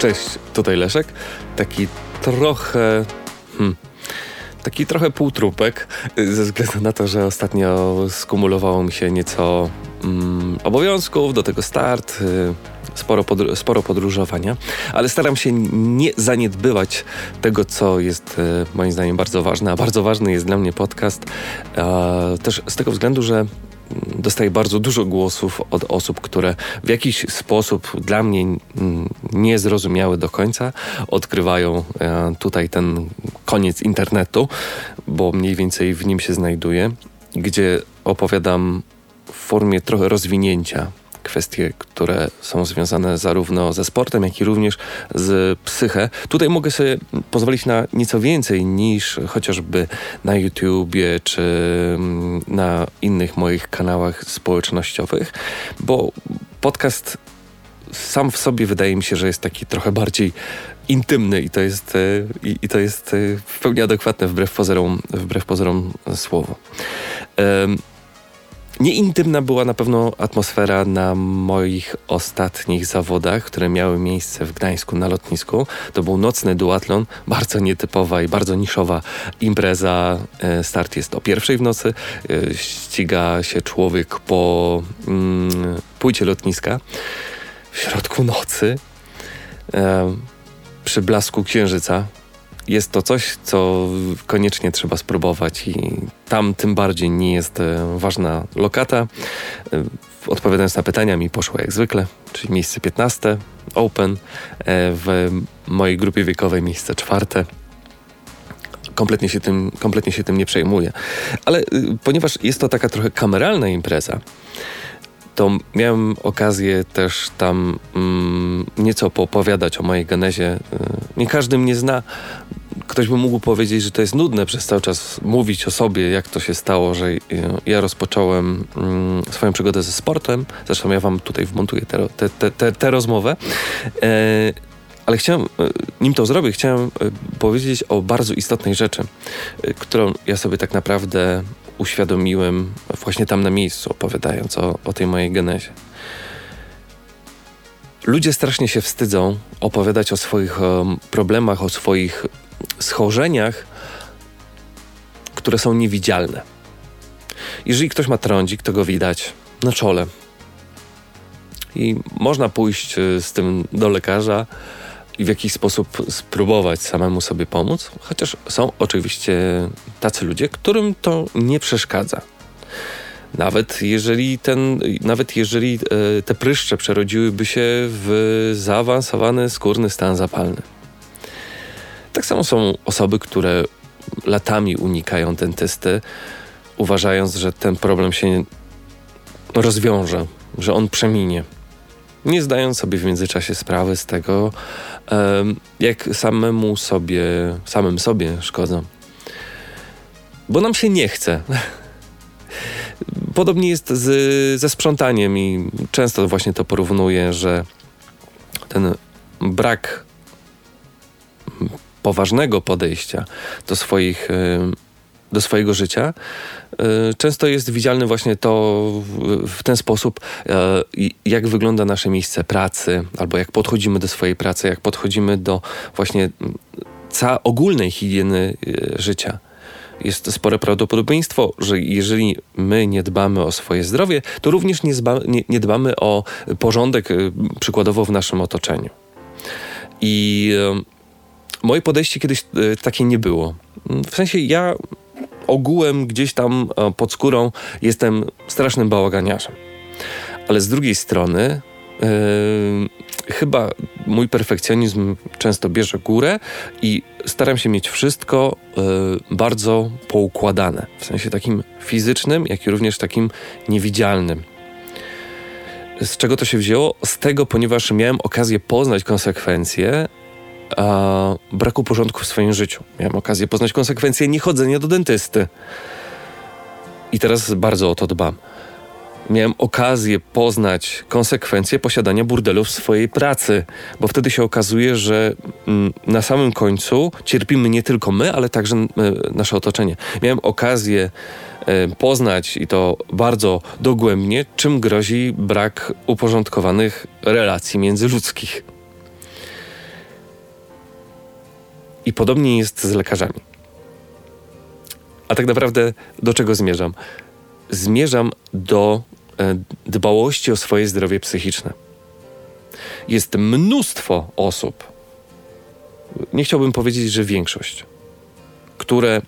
Cześć, tutaj Leszek. Taki trochę. Hmm, taki trochę półtrupek, ze względu na to, że ostatnio skumulowało mi się nieco mm, obowiązków, do tego start, y, sporo, podr sporo podróżowania, ale staram się nie zaniedbywać tego, co jest y, moim zdaniem bardzo ważne, a bardzo ważny jest dla mnie podcast, też z tego względu, że dostaję bardzo dużo głosów od osób, które w jakiś sposób dla mnie niezrozumiałe do końca odkrywają e, tutaj ten koniec internetu, bo mniej więcej w nim się znajduję, gdzie opowiadam w formie trochę rozwinięcia kwestie, które są związane zarówno ze sportem, jak i również z psychę. Tutaj mogę sobie pozwolić na nieco więcej niż chociażby na YouTubie czy mm, na innych moich kanałach społecznościowych, bo podcast sam w sobie wydaje mi się, że jest taki trochę bardziej intymny i to jest, e, i, i to jest e, w pełni adekwatne wbrew pozorom, wbrew pozorom słowo. Nieintymna była na pewno atmosfera na moich ostatnich zawodach, które miały miejsce w Gdańsku na lotnisku. To był nocny duatlon, bardzo nietypowa i bardzo niszowa impreza. E, start jest o pierwszej w nocy. E, ściga się człowiek po mm, płycie lotniska w środku nocy e, przy blasku księżyca jest to coś, co koniecznie trzeba spróbować i tam tym bardziej nie jest e, ważna lokata. E, odpowiadając na pytania mi poszło jak zwykle, czyli miejsce 15, open, e, w mojej grupie wiekowej miejsce czwarte kompletnie się tym, kompletnie się tym nie przejmuję. Ale ponieważ jest to taka trochę kameralna impreza, to miałem okazję też tam mm, nieco poopowiadać o mojej genezie. Nie każdy mnie zna, ktoś by mógł powiedzieć, że to jest nudne przez cały czas mówić o sobie, jak to się stało, że ja rozpocząłem mm, swoją przygodę ze sportem. Zresztą ja wam tutaj wmontuję tę rozmowę. E, ale chciałem, e, nim to zrobię, chciałem powiedzieć o bardzo istotnej rzeczy, którą ja sobie tak naprawdę uświadomiłem właśnie tam na miejscu, opowiadając o, o tej mojej genezie. Ludzie strasznie się wstydzą opowiadać o swoich um, problemach, o swoich schorzeniach, które są niewidzialne. Jeżeli ktoś ma trądzik, to go widać na czole. I można pójść e, z tym do lekarza i w jakiś sposób spróbować samemu sobie pomóc, chociaż są oczywiście tacy ludzie, którym to nie przeszkadza. Nawet jeżeli, ten, nawet jeżeli e, te pryszcze przerodziłyby się w zaawansowany skórny stan zapalny. Tak samo są osoby, które latami unikają dentysty, uważając, że ten problem się rozwiąże, że on przeminie. Nie zdając sobie w międzyczasie sprawy z tego, jak samemu sobie, samym sobie szkodzą. Bo nam się nie chce. Podobnie jest z, ze sprzątaniem i często właśnie to porównuję, że ten brak poważnego podejścia do swoich do swojego życia, y, często jest widzialny właśnie to w ten sposób, y, jak wygląda nasze miejsce pracy, albo jak podchodzimy do swojej pracy, jak podchodzimy do właśnie ca ogólnej higieny życia. Jest spore prawdopodobieństwo, że jeżeli my nie dbamy o swoje zdrowie, to również nie, nie, nie dbamy o porządek, przykładowo w naszym otoczeniu. I Moje podejście kiedyś e, takie nie było. W sensie ja ogółem gdzieś tam e, pod skórą jestem strasznym bałaganiarzem. Ale z drugiej strony Yy, chyba mój perfekcjonizm często bierze górę i staram się mieć wszystko yy, bardzo poukładane. W sensie takim fizycznym, jak i również takim niewidzialnym. Z czego to się wzięło? Z tego, ponieważ miałem okazję poznać konsekwencje a, braku porządku w swoim życiu. Miałem okazję poznać konsekwencje niechodzenia do dentysty. I teraz bardzo o to dbam. Miałem okazję poznać konsekwencje posiadania burdelu w swojej pracy, bo wtedy się okazuje, że mm, na samym końcu cierpimy nie tylko my, ale także nasze otoczenie. Miałem okazję y, poznać i to bardzo dogłębnie, czym grozi brak uporządkowanych relacji międzyludzkich. I podobnie jest z lekarzami. A tak naprawdę do czego zmierzam? Zmierzam do e, dbałości o swoje zdrowie psychiczne. Jest mnóstwo osób, nie chciałbym powiedzieć, że większość, które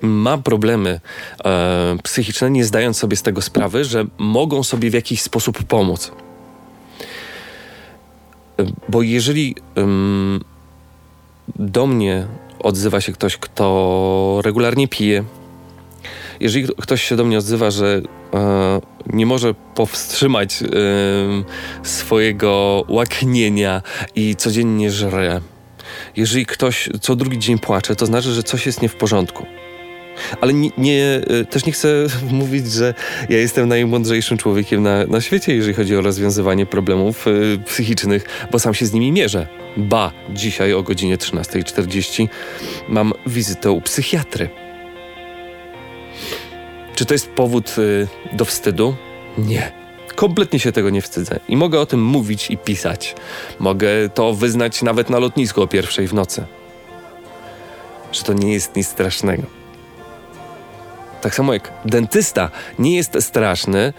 ma problemy e, psychiczne, nie zdając sobie z tego sprawy, że mogą sobie w jakiś sposób pomóc. Bo jeżeli do mnie odzywa się ktoś, kto regularnie pije, jeżeli ktoś się do mnie odzywa, że e, nie może powstrzymać e, swojego łaknienia i codziennie żre, jeżeli ktoś co drugi dzień płacze, to znaczy, że coś jest nie w porządku. Ale nie, nie, też nie chcę mówić, że ja jestem najmądrzejszym człowiekiem na, na świecie, jeżeli chodzi o rozwiązywanie problemów y, psychicznych, bo sam się z nimi mierzę. Ba, dzisiaj o godzinie 13.40 mam wizytę u psychiatry. Czy to jest powód y, do wstydu? Nie. Kompletnie się tego nie wstydzę i mogę o tym mówić i pisać. Mogę to wyznać nawet na lotnisku o pierwszej w nocy. Że to nie jest nic strasznego. Tak samo jak dentysta nie jest straszny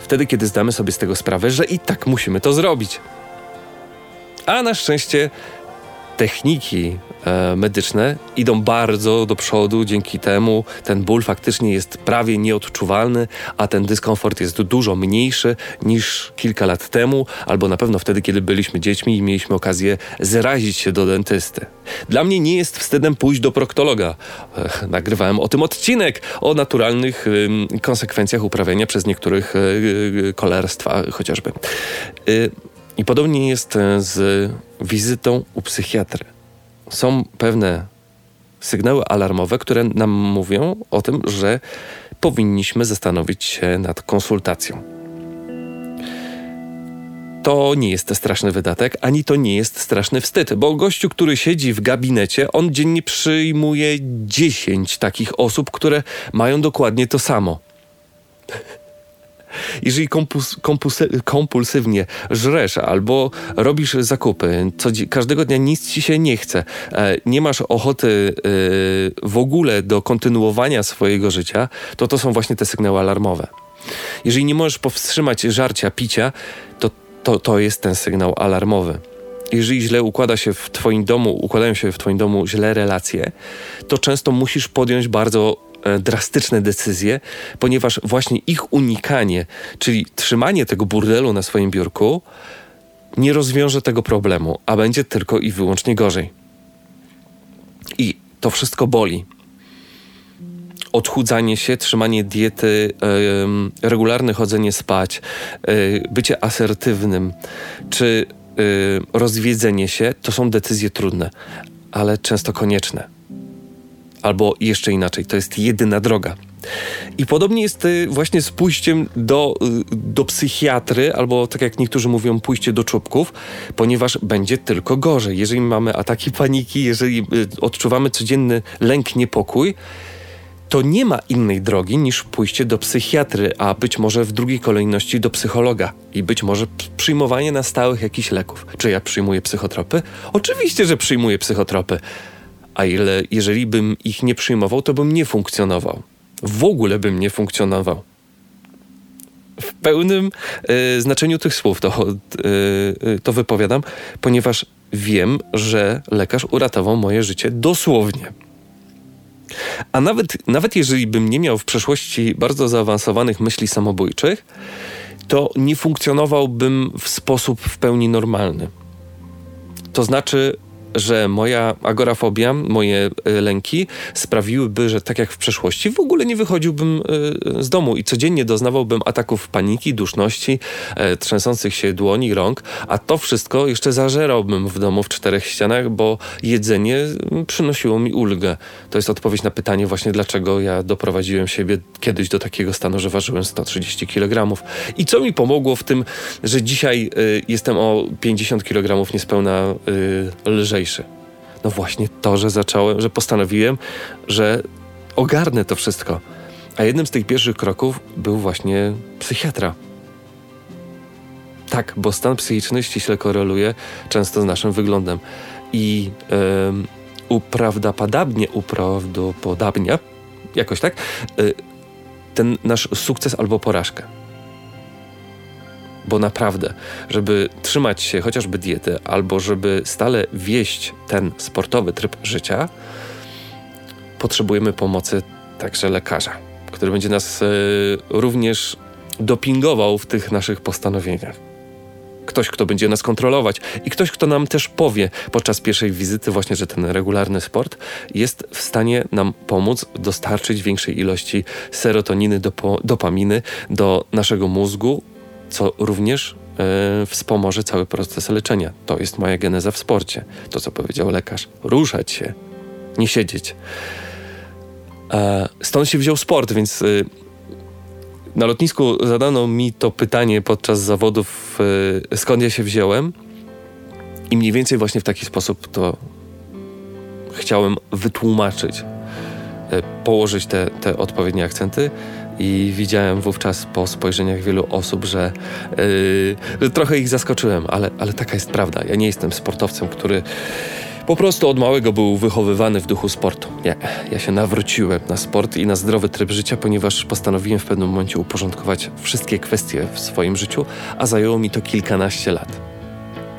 wtedy, kiedy zdamy sobie z tego sprawę, że i tak musimy to zrobić. A na szczęście techniki medyczne idą bardzo do przodu, dzięki temu ten ból faktycznie jest prawie nieodczuwalny, a ten dyskomfort jest dużo mniejszy niż kilka lat temu, albo na pewno wtedy, kiedy byliśmy dziećmi i mieliśmy okazję zrazić się do dentysty. Dla mnie nie jest wstydem pójść do proktologa. E, nagrywałem o tym odcinek o naturalnych e, konsekwencjach uprawiania przez niektórych e, kolerstwa chociażby. E, i podobnie jest e, z wizytą u psychiatry. Są pewne sygnały alarmowe, które nam mówią o tym, że powinniśmy zastanowić się nad konsultacją. To nie jest straszny wydatek, ani to nie jest straszny wstyd, bo gościu, który siedzi w gabinecie, on dziennie przyjmuje 10 takich osób, które mają dokładnie to samo. Jeżeli kompulsy, kompulsywnie żresz albo robisz zakupy, co, każdego dnia nic ci się nie chce, e, nie masz ochoty e, w ogóle do kontynuowania swojego życia, to to są właśnie te sygnały alarmowe. Jeżeli nie możesz powstrzymać żarcia, picia, to to, to jest ten sygnał alarmowy jeżeli źle układa się w Twoim domu, układają się w Twoim domu źle relacje, to często musisz podjąć bardzo drastyczne decyzje, ponieważ właśnie ich unikanie, czyli trzymanie tego burdelu na swoim biurku, nie rozwiąże tego problemu, a będzie tylko i wyłącznie gorzej. I to wszystko boli. Odchudzanie się, trzymanie diety, yy, regularne chodzenie spać, yy, bycie asertywnym, czy yy, rozwiedzenie się to są decyzje trudne, ale często konieczne albo jeszcze inaczej, to jest jedyna droga. I podobnie jest y, właśnie z pójściem do, y, do psychiatry, albo tak jak niektórzy mówią, pójście do czubków, ponieważ będzie tylko gorzej. Jeżeli mamy ataki paniki, jeżeli y, odczuwamy codzienny lęk, niepokój, to nie ma innej drogi niż pójście do psychiatry, a być może w drugiej kolejności do psychologa i być może przyjmowanie na stałych jakichś leków. Czy ja przyjmuję psychotropy? Oczywiście, że przyjmuję psychotropy a ile, jeżeli bym ich nie przyjmował, to bym nie funkcjonował. W ogóle bym nie funkcjonował. W pełnym y, znaczeniu tych słów to, y, to wypowiadam, ponieważ wiem, że lekarz uratował moje życie dosłownie. A nawet, nawet jeżeli bym nie miał w przeszłości bardzo zaawansowanych myśli samobójczych, to nie funkcjonowałbym w sposób w pełni normalny. To znaczy, że moja agorafobia, moje e, lęki sprawiłyby, że tak jak w przeszłości w ogóle nie wychodziłbym e, z domu i codziennie doznawałbym ataków paniki, duszności, e, trzęsących się dłoni, rąk, a to wszystko jeszcze zażerałbym w domu w czterech ścianach, bo jedzenie przynosiło mi ulgę. To jest odpowiedź na pytanie właśnie, dlaczego ja doprowadziłem siebie kiedyś do takiego stanu, że ważyłem 130 kg. I co mi pomogło w tym, że dzisiaj jestem o 50 kg niespełna lżej no właśnie to, że zacząłem, że postanowiłem, że ogarnę to wszystko. A jednym z tych pierwszych kroków był właśnie psychiatra. Tak, bo stan psychiczny ściśle koreluje często z naszym wyglądem. I uprawdopodobnie, uprawdopodobnia, jakoś tak, y, ten nasz sukces albo porażkę. Bo naprawdę, żeby trzymać się chociażby diety, albo żeby stale wieść ten sportowy tryb życia, potrzebujemy pomocy także lekarza, który będzie nas y, również dopingował w tych naszych postanowieniach. Ktoś, kto będzie nas kontrolować i ktoś, kto nam też powie podczas pierwszej wizyty właśnie, że ten regularny sport jest w stanie nam pomóc dostarczyć większej ilości serotoniny, dopaminy do naszego mózgu, co również e, wspomoże cały proces leczenia. To jest moja geneza w sporcie. To, co powiedział lekarz. Ruszać się, nie siedzieć. E, stąd się wziął sport, więc y, na lotnisku zadano mi to pytanie podczas zawodów, y, skąd ja się wziąłem. I mniej więcej właśnie w taki sposób to chciałem wytłumaczyć, położyć te, te odpowiednie akcenty. I widziałem wówczas po spojrzeniach wielu osób, że, yy, trochę ich zaskoczyłem, ale, ale taka jest prawda. Ja nie jestem sportowcem, który po prostu od małego był wychowywany w duchu sportu. Nie, ja się nawróciłem na sport i na zdrowy tryb życia, ponieważ postanowiłem w pewnym momencie uporządkować wszystkie kwestie w swoim życiu, a zajęło mi to kilkanaście lat.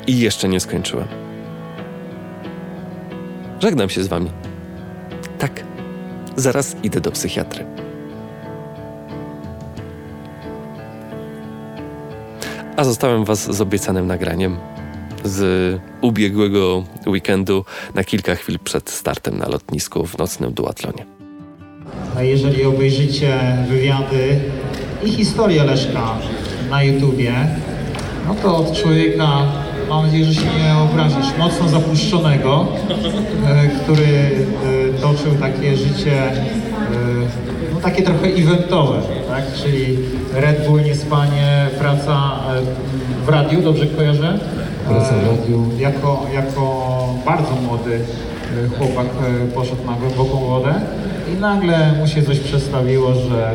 I jeszcze nie skończyłem. Żegnam się z wami. Tak, zaraz idę do psychiatry. A zostałem was z obiecanym nagraniem z ubiegłego weekendu na kilka chwil przed startem na lotnisku w nocnym duatlonie. A jeżeli obejrzycie wywiady i historię Leszka na YouTubie, no to od człowieka, mam nadzieję, że się nie obrazisz, mocno zapuszczonego, e, który e, toczył takie życie, e, no takie trochę eventowe, tak? Czyli Red Bull, niespanie, praca w radiu, dobrze kojarzę? Praca w radiu. Jako, jako bardzo młody chłopak poszedł na głęboką wodę i nagle mu się coś przedstawiło, że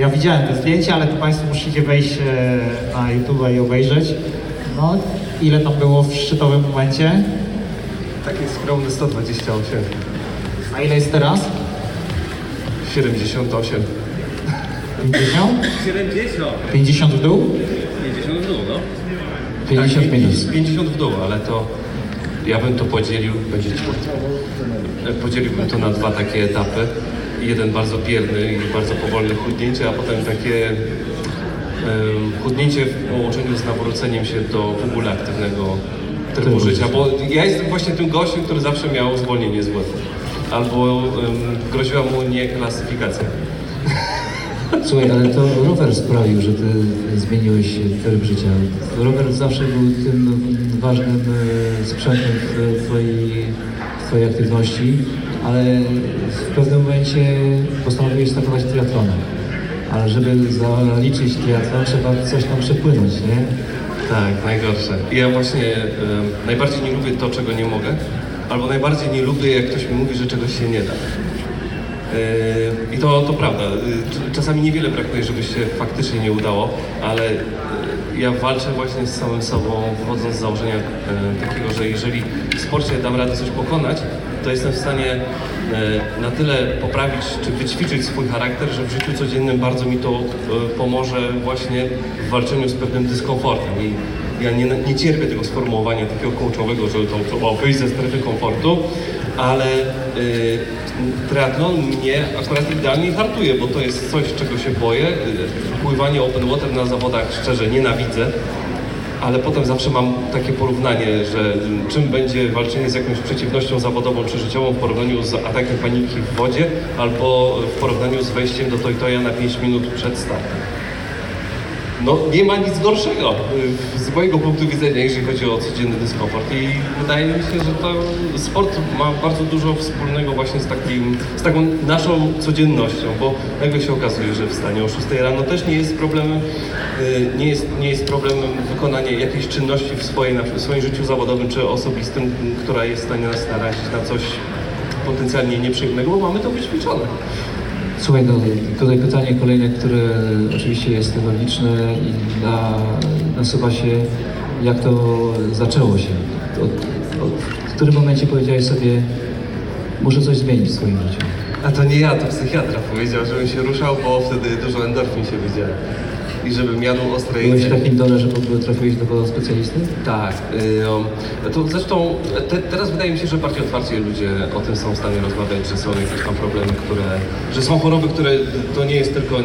ja widziałem te zdjęcia, ale to Państwo musicie wejść na YouTube i obejrzeć. No, ile tam było w szczytowym momencie? Takie skromne 128. A ile jest teraz? 78. 50? 70. 50 w dół? 50 w dół, no. 50 tak, minus. 50 w dół, ale to ja bym to podzielił, będzie podzieliłbym to na dwa takie etapy. Jeden bardzo bierny i bardzo powolne chudnięcie, a potem takie chudnięcie w połączeniu z nawróceniem się do w ogóle aktywnego trybu życia. Bo ja jestem właśnie tym gościem, który zawsze miał zwolnienie z WF. Albo um, groziła mu nieklasyfikacja. Słuchaj, ale to rower sprawił, że ty zmieniłeś tryb życia. Rower zawsze był tym ważnym e, sprzętem w twojej, w twojej aktywności, ale w pewnym momencie postanowiłeś startować triatlonem. Ale żeby zaliczyć triatlon, trzeba coś tam przepłynąć, nie? Tak, najgorsze. Ja właśnie em, najbardziej nie lubię to, czego nie mogę, albo najbardziej nie lubię, jak ktoś mi mówi, że czegoś się nie da. Yy, I to, to prawda. Cz- Czasami niewiele brakuje, żeby się faktycznie nie udało, ale yy, ja walczę właśnie z samym sobą, wchodząc z założenia yy, takiego, że jeżeli w sporcie dam radę coś pokonać, to jestem w stanie yy, na tyle poprawić czy wyćwiczyć swój charakter, że w życiu codziennym bardzo mi to yy, pomoże właśnie w walczeniu z pewnym dyskomfortem. I ja nie, nie cierpię tego sformułowania takiego coachowego, że to trzeba wyjść ze strefy komfortu, ale y, triatlon mnie akurat idealnie hartuje, bo to jest coś, czego się boję. Pływanie open water na zawodach szczerze nienawidzę, ale potem zawsze mam takie porównanie, że czym będzie walczenie z jakąś przeciwnością zawodową czy życiową w porównaniu z atakiem paniki w wodzie albo w porównaniu z wejściem do Toytoja na 5 minut przed startem. No nie ma nic gorszego y, z mojego punktu widzenia, jeżeli chodzi o codzienny dyskomfort i wydaje mi się, że to sport ma bardzo dużo wspólnego właśnie z, takim, z taką naszą codziennością, bo nagle się okazuje, że wstanie o 6 rano też nie jest problemem, y, nie jest, nie jest problemem wykonanie jakiejś czynności w, swojej, w swoim życiu zawodowym czy osobistym, która jest w stanie nas narazić na coś potencjalnie nieprzyjemnego, bo mamy to wyćwiczone. Słuchaj, no, tutaj pytanie kolejne, które oczywiście jest logiczne i na, nasuwa się, jak to zaczęło się. Od, od, w którym momencie powiedziałeś sobie, muszę coś zmienić w swoim życiu. A to nie ja, to psychiatra powiedział, żebym się ruszał, bo wtedy dużo endorfin się wydziela. I żebym jadł ostre Byłeś jedzenie. takim dole, że w ogóle trafiłeś do specjalisty? Tak. to zresztą te, teraz wydaje mi się, że bardziej otwarcie ludzie o tym są w stanie rozmawiać, że są jakieś tam problemy, które... że są choroby, które to nie jest tylko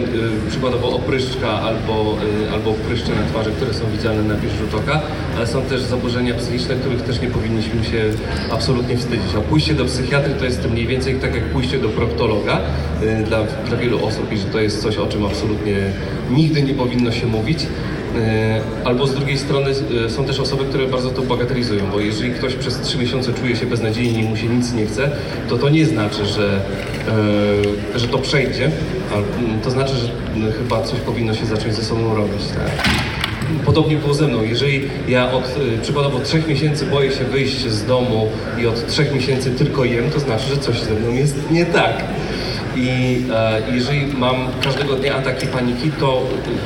przykładowo opryszczka albo, y, albo pryszcze na twarzy, które są widziane na pierwszy rzut oka, ale są też zaburzenia psychiczne, których też nie powinniśmy się absolutnie wstydzić. A pójście do psychiatry to jest mniej więcej tak jak pójście do proktologa y, dla, dla wielu osób i że to jest coś, o czym absolutnie nigdy nie powinno się mówić. E, Albo z drugiej strony e, są też osoby, które bardzo to bagatelizują, bo jeżeli ktoś przez trzy miesiące czuje się beznadziejnie i mu się nic nie chce, to to nie znaczy, że, e, że to przejdzie, mm, to znaczy, że chyba coś powinno się zacząć ze sobą robić. Tak? Podobnie było ze mną. Jeżeli ja od przykładowo trzech miesięcy boję się wyjść z domu i od trzech miesięcy tylko jem, to znaczy, że coś ze mną jest nie tak. I e, jeżeli mam każdego dnia ataki paniki, to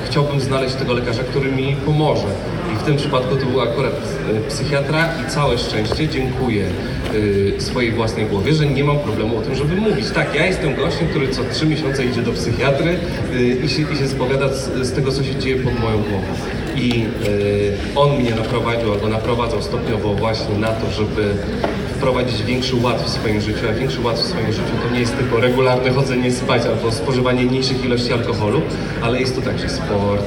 chciałbym znaleźć tego lekarza, który mi pomoże. I w tym przypadku to był akurat y, psychiatra i całe szczęście dziękuję y, swojej własnej głowie, że nie mam problemu o tym, żeby mówić. Tak, ja jestem gościem, który co trzy miesiące idzie do psychiatry y, i, się, i się spowiada z, z tego, co się dzieje pod moją głową. I y, on mnie naprowadził, albo naprowadzał stopniowo właśnie na to, żeby wprowadzić większy ład w swoim życiu, a większy ład w swoim życiu to nie jest tylko regularne chodzenie spać albo spożywanie mniejszych ilości alkoholu, ale jest to także sport.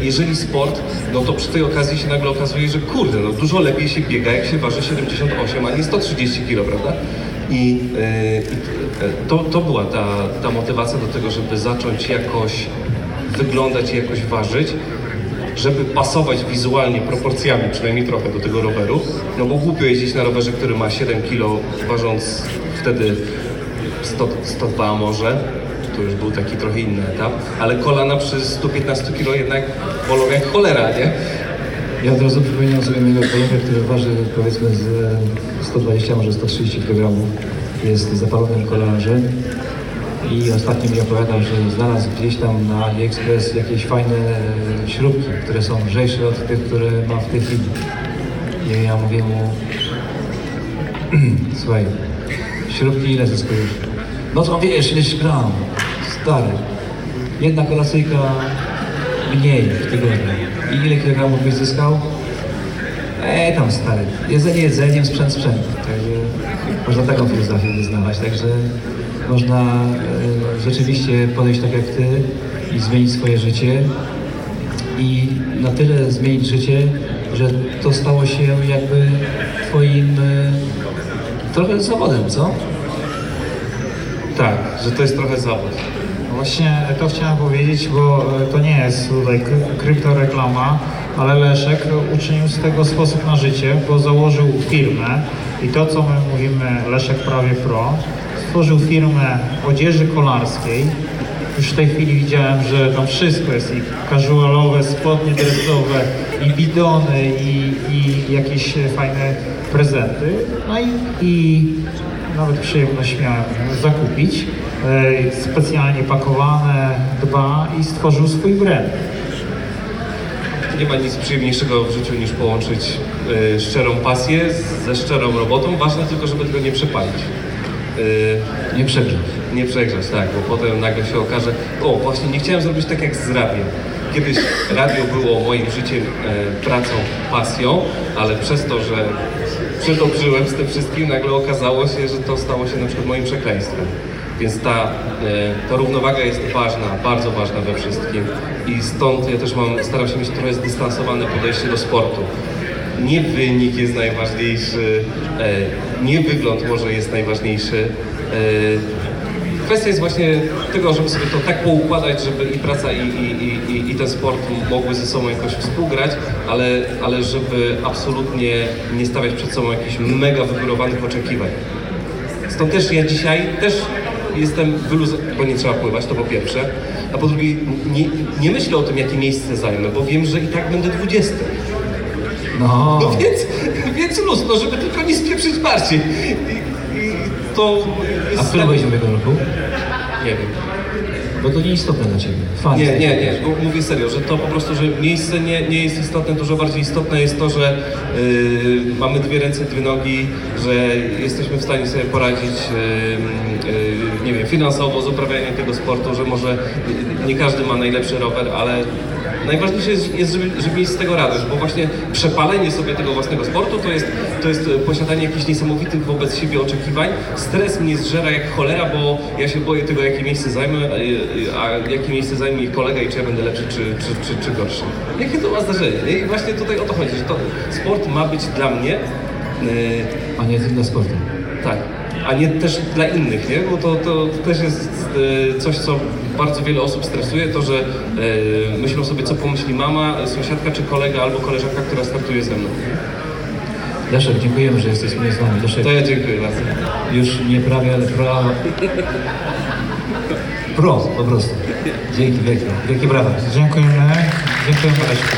E, Jeżeli sport, no to przy tej okazji się nagle okazuje, że kurde, no dużo lepiej się biega, jak się waży 78, a nie 130 kg, prawda? I, e, i to, to była ta, ta motywacja do tego, żeby zacząć jakoś wyglądać i jakoś ważyć żeby pasować wizualnie, proporcjami przynajmniej trochę do tego roweru. No bo głupio jeździć na rowerze, który ma 7 kg, ważąc wtedy 100, 102 może. To już był taki trochę inny etap, ale kolana przy 115 kg jednak bolą jak cholera, nie? Ja od razu przypominam sobie mojego kolegę, który waży powiedzmy z e, 120, może 130 kg. Jest zapalonym kolarzem i ostatnio mi opowiadał, że znalazł gdzieś tam na AliExpress jakieś fajne e, śrubki, które są lżejsze od tych, które ma w tej chwili. I ja mówię mu, słuchaj, śrubki ile zyskujesz? No to wiesz, ileś gram, stary. Jedna kolacyjka mniej w tygodniu. I ile kilogramów byś zyskał? E, tam stary. Jedzenie jedzeniem, sprzęt sprzęt. Także można taką filozofię wyznawać. Także można e, rzeczywiście podejść tak jak ty i zmienić swoje życie. I na tyle zmienić życie, że to stało się jakby twoim e, trochę zawodem, co? Tak, że to jest trochę zawód. Właśnie to chciałem powiedzieć, bo e, to nie jest tutaj kry- kryptoreklama, ale Leszek uczynił z tego sposób na życie, bo założył firmę i to, co my mówimy Leszek Prawie Pro, stworzył firmę odzieży kolarskiej. Już w tej chwili widziałem, że tam wszystko jest i casualowe, spodnie dresowe, i bidony, i, i jakieś fajne prezenty. No i, i nawet przyjemność miałem zakupić. E, Specjalnie pakowane, dba i stworzył swój brand. Nie ma nic przyjemniejszego w życiu niż połączyć y, szczerą pasję z- ze szczerą robotą. Ważne tylko, żeby tego nie przepalić. Y, Nie przegrzać. Nie przegrzać, tak, bo potem nagle się okaże, o właśnie nie chciałem zrobić tak jak z radiem. Kiedyś radio było moim życiem, e, pracą, pasją, ale przez to, że przedobrzyłem z tym wszystkim, nagle okazało się, że to stało się na przykład moim przekleństwem. Więc ta, e, ta równowaga jest ważna, bardzo ważna we wszystkim i stąd ja też mam, staram się mieć trochę zdystansowane podejście do sportu. Nie wynik jest najważniejszy, e, nie wygląd może jest najważniejszy. Kwestia jest właśnie tego, żeby sobie to tak poukładać, żeby i praca, i, i, i- i, ten sport mogły ze sobą jakoś współgrać, ale, ale żeby absolutnie nie stawiać przed sobą jakichś mega wygórowanych oczekiwań. Stąd też ja dzisiaj też jestem wyluzowany, bo nie trzeba pływać, to po pierwsze, a po drugie nie, nie myślę o tym, jakie miejsce zajmę, bo wiem, że i tak będę 20. No, No więc, więc luz, no żeby tylko nie spieprzyć bardziej. To a w którym byłeś ubiegłego roku? Nie wiem. Bo to nieistotne dla Ciebie. Fajnie. Nie, nie, nie. bo Mówię serio, że to po prostu, że miejsce nie, nie jest istotne. Dużo bardziej istotne jest to, że yy, mamy dwie ręce, dwie nogi, że jesteśmy w stanie sobie poradzić, yy, yy, nie wiem, finansowo z uprawianiem tego sportu, że może nie każdy ma najlepszy rower, ale najważniejsze jest, jest żeby, żeby mieć z tego radość, bo właśnie przepalenie sobie tego własnego sportu to jest, to jest e, posiadanie jakichś niesamowitych wobec siebie oczekiwań. Stres mnie zżera jak cholera, bo ja się boję tego, jakie miejsce zajmę, e, e, a jakie miejsce zajmie kolega i czy ja będę lepszy, czy, czy, czy, czy gorszy. Jakie to ma zdarzenie? nie? I właśnie tutaj o to chodzi, że to sport ma być dla mnie e, A nie tylko sportem. tak, a nie też dla innych, nie? Bo to, to też jest coś, co bardzo wiele osób stresuje, to, że e, myślą sobie, co pomyśli mama, sąsiadka czy kolega albo koleżanka, która startuje ze mną. Leszek, dziękujemy, że jesteś z nami. Leszek, To ja dziękuję bardzo. już nie prawie, ale pra... Pro, po prostu. Dzięki wielkie. Wielkie brawa. Dziękujemy. Dziękujemy Leszku.